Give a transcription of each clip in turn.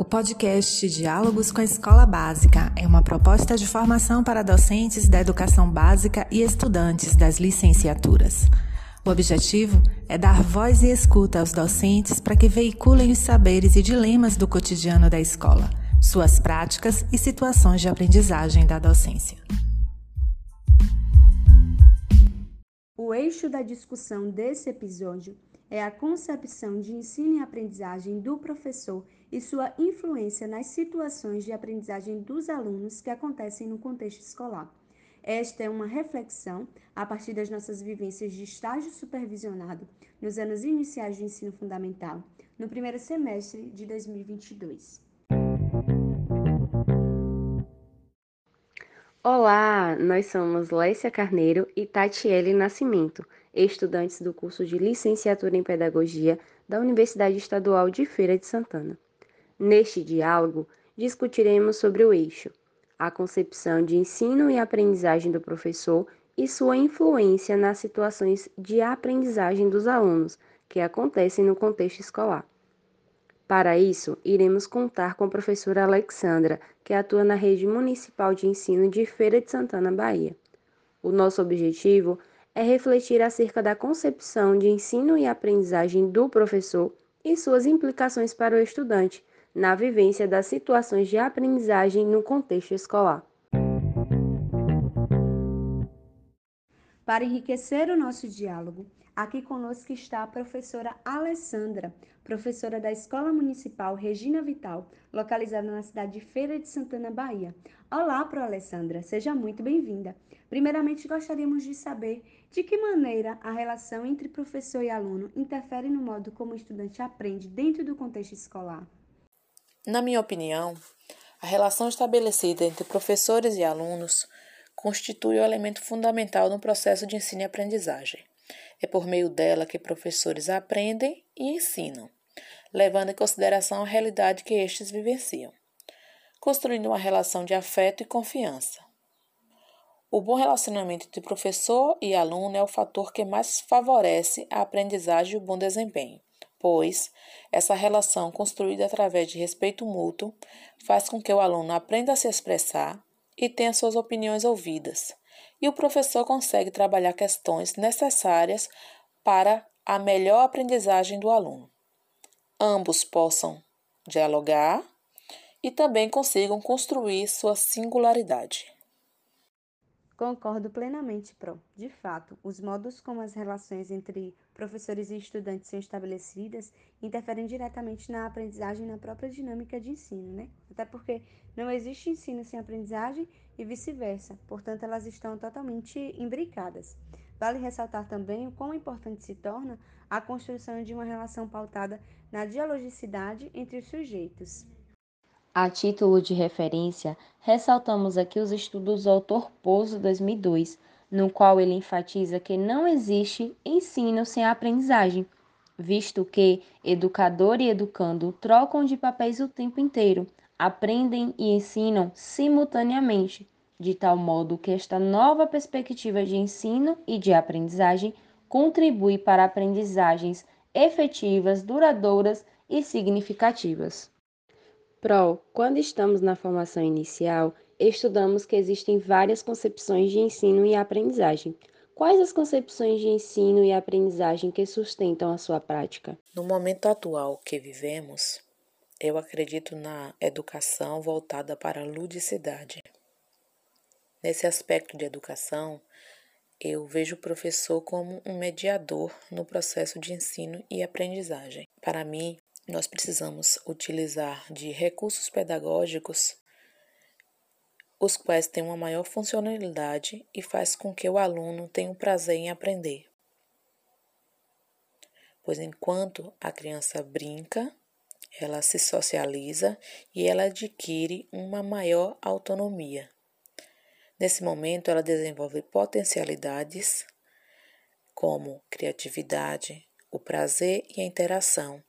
O podcast Diálogos com a Escola Básica é uma proposta de formação para docentes da educação básica e estudantes das licenciaturas. O objetivo é dar voz e escuta aos docentes para que veiculem os saberes e dilemas do cotidiano da escola, suas práticas e situações de aprendizagem da docência. O eixo da discussão desse episódio é a concepção de ensino e aprendizagem do professor e sua influência nas situações de aprendizagem dos alunos que acontecem no contexto escolar. Esta é uma reflexão a partir das nossas vivências de estágio supervisionado nos anos iniciais do ensino fundamental, no primeiro semestre de 2022. Olá, nós somos Lécia Carneiro e Tatiele Nascimento estudantes do curso de Licenciatura em Pedagogia da Universidade Estadual de Feira de Santana. Neste diálogo, discutiremos sobre o eixo, a concepção de ensino e aprendizagem do professor e sua influência nas situações de aprendizagem dos alunos que acontecem no contexto escolar. Para isso, iremos contar com a professora Alexandra, que atua na rede municipal de ensino de Feira de Santana, Bahia. O nosso objetivo é refletir acerca da concepção de ensino e aprendizagem do professor e suas implicações para o estudante na vivência das situações de aprendizagem no contexto escolar. Para enriquecer o nosso diálogo, aqui conosco está a professora Alessandra, professora da Escola Municipal Regina Vital, localizada na cidade de Feira de Santana, Bahia. Olá, Pro Alessandra, seja muito bem-vinda. Primeiramente, gostaríamos de saber de que maneira a relação entre professor e aluno interfere no modo como o estudante aprende dentro do contexto escolar. Na minha opinião, a relação estabelecida entre professores e alunos constitui o elemento fundamental no processo de ensino e aprendizagem. É por meio dela que professores aprendem e ensinam, levando em consideração a realidade que estes vivenciam, construindo uma relação de afeto e confiança. O bom relacionamento entre professor e aluno é o fator que mais favorece a aprendizagem e o bom desempenho, pois essa relação construída através de respeito mútuo faz com que o aluno aprenda a se expressar e tenha suas opiniões ouvidas, e o professor consegue trabalhar questões necessárias para a melhor aprendizagem do aluno. Ambos possam dialogar e também consigam construir sua singularidade. Concordo plenamente, Pro. De fato, os modos como as relações entre professores e estudantes são estabelecidas interferem diretamente na aprendizagem e na própria dinâmica de ensino, né? Até porque não existe ensino sem aprendizagem e vice-versa, portanto, elas estão totalmente imbricadas. Vale ressaltar também o quão importante se torna a construção de uma relação pautada na dialogicidade entre os sujeitos. A título de referência, ressaltamos aqui os estudos do autor Pozo 2002, no qual ele enfatiza que não existe ensino sem aprendizagem, visto que educador e educando trocam de papéis o tempo inteiro, aprendem e ensinam simultaneamente, de tal modo que esta nova perspectiva de ensino e de aprendizagem contribui para aprendizagens efetivas, duradouras e significativas. Pro, quando estamos na formação inicial, estudamos que existem várias concepções de ensino e aprendizagem. Quais as concepções de ensino e aprendizagem que sustentam a sua prática? No momento atual que vivemos, eu acredito na educação voltada para a ludicidade. Nesse aspecto de educação, eu vejo o professor como um mediador no processo de ensino e aprendizagem. Para mim, nós precisamos utilizar de recursos pedagógicos os quais têm uma maior funcionalidade e faz com que o aluno tenha o prazer em aprender. Pois enquanto a criança brinca, ela se socializa e ela adquire uma maior autonomia. Nesse momento, ela desenvolve potencialidades como criatividade, o prazer e a interação,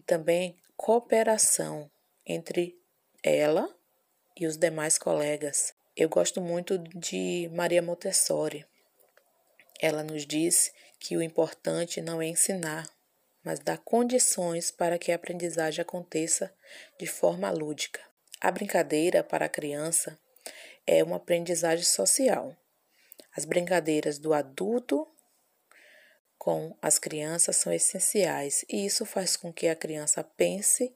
e também cooperação entre ela e os demais colegas. Eu gosto muito de Maria Montessori. Ela nos diz que o importante não é ensinar, mas dá condições para que a aprendizagem aconteça de forma lúdica. A brincadeira para a criança é uma aprendizagem social. As brincadeiras do adulto com as crianças são essenciais e isso faz com que a criança pense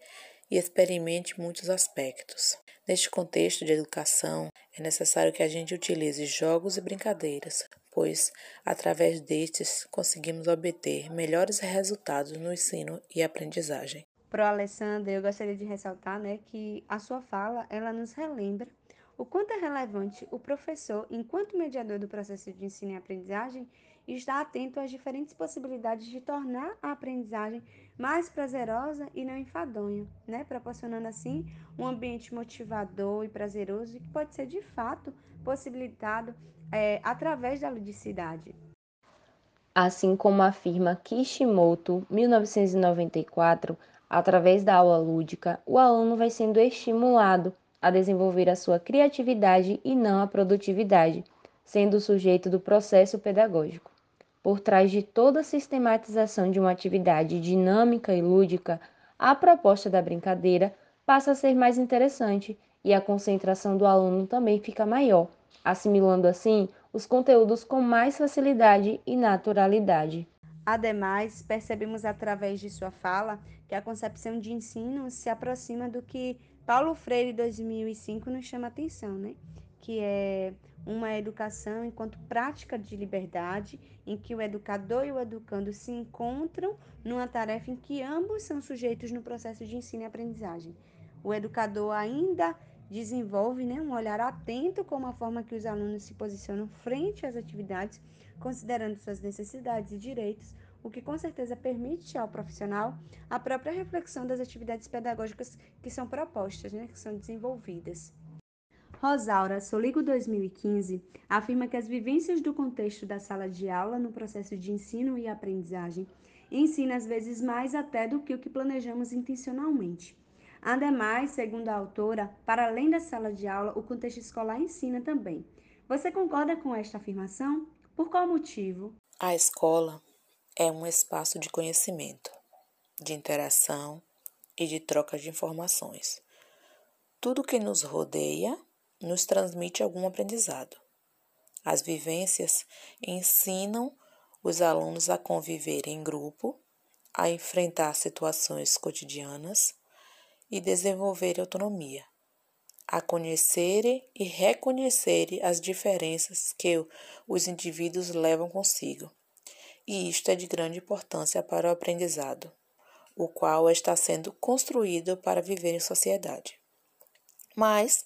e experimente muitos aspectos. Neste contexto de educação, é necessário que a gente utilize jogos e brincadeiras, pois através destes conseguimos obter melhores resultados no ensino e aprendizagem. Pro Alessandra, eu gostaria de ressaltar, né, que a sua fala, ela nos relembra o quanto é relevante o professor, enquanto mediador do processo de ensino e aprendizagem, estar atento às diferentes possibilidades de tornar a aprendizagem mais prazerosa e não enfadonha, né? proporcionando assim um ambiente motivador e prazeroso que pode ser de fato possibilitado é, através da ludicidade. Assim como afirma Kishimoto, 1994, através da aula lúdica, o aluno vai sendo estimulado a desenvolver a sua criatividade e não a produtividade, sendo o sujeito do processo pedagógico. Por trás de toda a sistematização de uma atividade dinâmica e lúdica, a proposta da brincadeira passa a ser mais interessante e a concentração do aluno também fica maior, assimilando assim os conteúdos com mais facilidade e naturalidade. Ademais, percebemos através de sua fala que a concepção de ensino se aproxima do que Paulo Freire 2005 nos chama atenção, né? Que é uma educação enquanto prática de liberdade, em que o educador e o educando se encontram numa tarefa em que ambos são sujeitos no processo de ensino e aprendizagem. O educador ainda desenvolve né, um olhar atento com a forma que os alunos se posicionam frente às atividades, considerando suas necessidades e direitos, o que com certeza permite ao profissional a própria reflexão das atividades pedagógicas que são propostas, né, que são desenvolvidas. Rosaura Soligo 2015 afirma que as vivências do contexto da sala de aula no processo de ensino e aprendizagem ensina às vezes mais até do que o que planejamos intencionalmente. Ademais, segundo a autora, para além da sala de aula, o contexto escolar ensina também. Você concorda com esta afirmação? Por qual motivo? A escola é um espaço de conhecimento, de interação e de troca de informações. Tudo que nos rodeia nos transmite algum aprendizado. As vivências ensinam os alunos a conviver em grupo, a enfrentar situações cotidianas e desenvolver autonomia, a conhecerem e reconhecerem as diferenças que os indivíduos levam consigo. E isto é de grande importância para o aprendizado, o qual está sendo construído para viver em sociedade. Mas,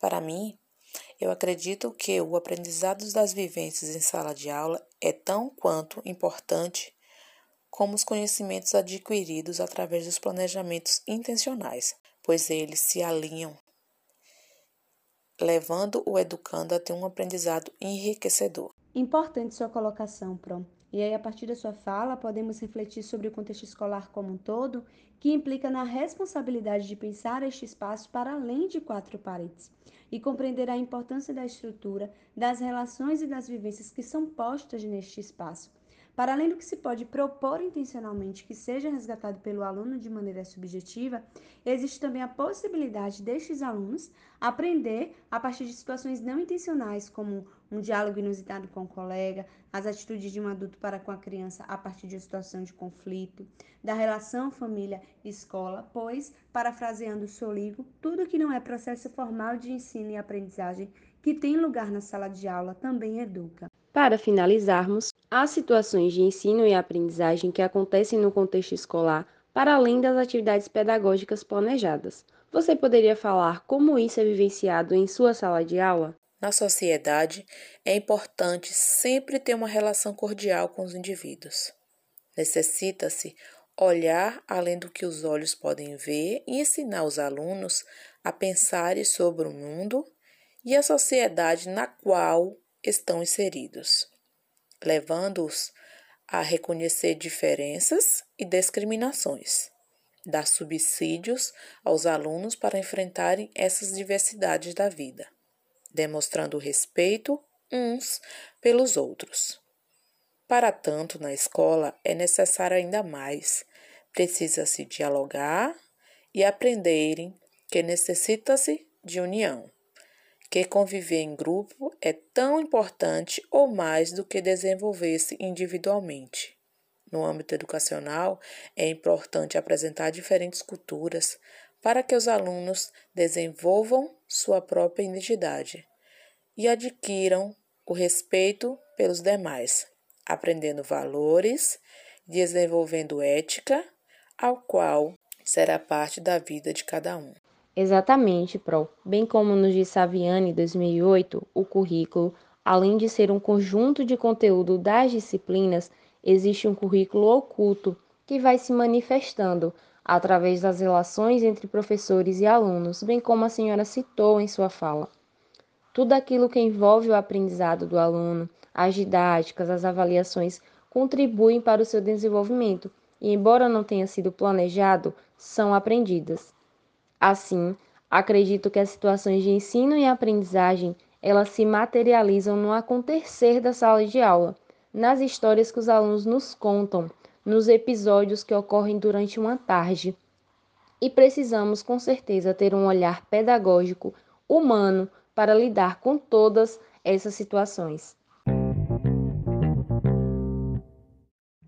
para mim, eu acredito que o aprendizado das vivências em sala de aula é tão quanto importante como os conhecimentos adquiridos através dos planejamentos intencionais, pois eles se alinham, levando o educando a ter um aprendizado enriquecedor. Importante sua colocação, Pro. E aí, a partir da sua fala, podemos refletir sobre o contexto escolar como um todo, que implica na responsabilidade de pensar este espaço para além de quatro paredes e compreender a importância da estrutura, das relações e das vivências que são postas neste espaço. Para além do que se pode propor intencionalmente que seja resgatado pelo aluno de maneira subjetiva, existe também a possibilidade destes alunos aprender a partir de situações não intencionais, como um diálogo inusitado com o colega, as atitudes de um adulto para com a criança a partir de uma situação de conflito, da relação família-escola, pois, parafraseando o Soligo, tudo que não é processo formal de ensino e aprendizagem que tem lugar na sala de aula também educa. Para finalizarmos, há situações de ensino e aprendizagem que acontecem no contexto escolar para além das atividades pedagógicas planejadas. Você poderia falar como isso é vivenciado em sua sala de aula? Na sociedade, é importante sempre ter uma relação cordial com os indivíduos. Necessita-se olhar além do que os olhos podem ver e ensinar os alunos a pensarem sobre o mundo e a sociedade na qual estão inseridos, levando-os a reconhecer diferenças e discriminações, dar subsídios aos alunos para enfrentarem essas diversidades da vida demonstrando respeito uns pelos outros. Para tanto, na escola é necessário ainda mais Precisa-se dialogar e aprenderem que necessita-se de união, que conviver em grupo é tão importante ou mais do que desenvolver-se individualmente. No âmbito educacional, é importante apresentar diferentes culturas para que os alunos desenvolvam sua própria identidade e adquiram o respeito pelos demais, aprendendo valores, desenvolvendo ética, ao qual será parte da vida de cada um. Exatamente, Pro. Bem como nos diz Saviani em 2008, o currículo, além de ser um conjunto de conteúdo das disciplinas, existe um currículo oculto que vai se manifestando através das relações entre professores e alunos, bem como a senhora citou em sua fala. Tudo aquilo que envolve o aprendizado do aluno, as didáticas, as avaliações, contribuem para o seu desenvolvimento e, embora não tenha sido planejado, são aprendidas. Assim, acredito que as situações de ensino e aprendizagem elas se materializam no acontecer da sala de aula, nas histórias que os alunos nos contam, nos episódios que ocorrem durante uma tarde. E precisamos, com certeza, ter um olhar pedagógico, humano, para lidar com todas essas situações.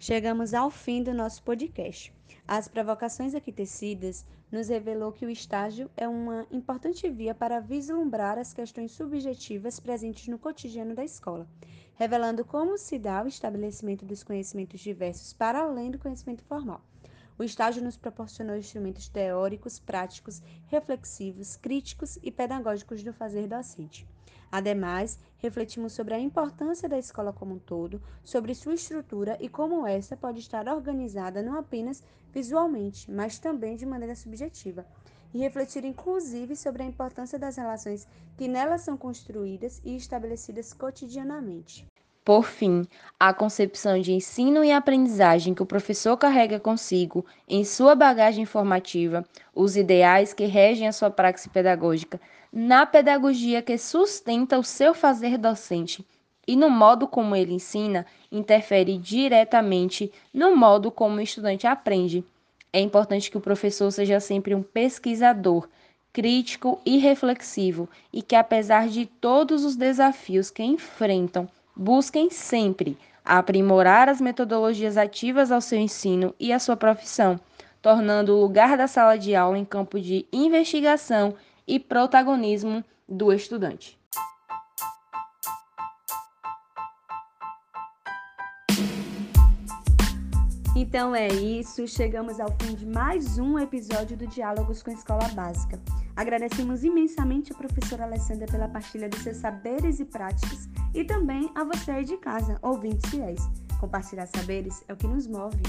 Chegamos ao fim do nosso podcast. As provocações aqui tecidas nos revelou que o estágio é uma importante via para vislumbrar as questões subjetivas presentes no cotidiano da escola, revelando como se dá o estabelecimento dos conhecimentos diversos para além do conhecimento formal. O estágio nos proporcionou instrumentos teóricos, práticos, reflexivos, críticos e pedagógicos do fazer docente. Ademais, refletimos sobre a importância da escola como um todo, sobre sua estrutura e como essa pode estar organizada não apenas visualmente, mas também de maneira subjetiva. E refletir inclusive sobre a importância das relações que nelas são construídas e estabelecidas cotidianamente. Por fim, a concepção de ensino e aprendizagem que o professor carrega consigo em sua bagagem formativa, os ideais que regem a sua praxe pedagógica, na pedagogia que sustenta o seu fazer docente e no modo como ele ensina, interfere diretamente no modo como o estudante aprende. É importante que o professor seja sempre um pesquisador, crítico e reflexivo e que, apesar de todos os desafios que enfrentam, Busquem sempre aprimorar as metodologias ativas ao seu ensino e à sua profissão, tornando o lugar da sala de aula em campo de investigação e protagonismo do estudante. Então é isso, chegamos ao fim de mais um episódio do Diálogos com a Escola Básica. Agradecemos imensamente a professora Alessandra pela partilha dos seus saberes e práticas e também a você aí de casa, ouvintes fiéis. Compartilhar saberes é o que nos move.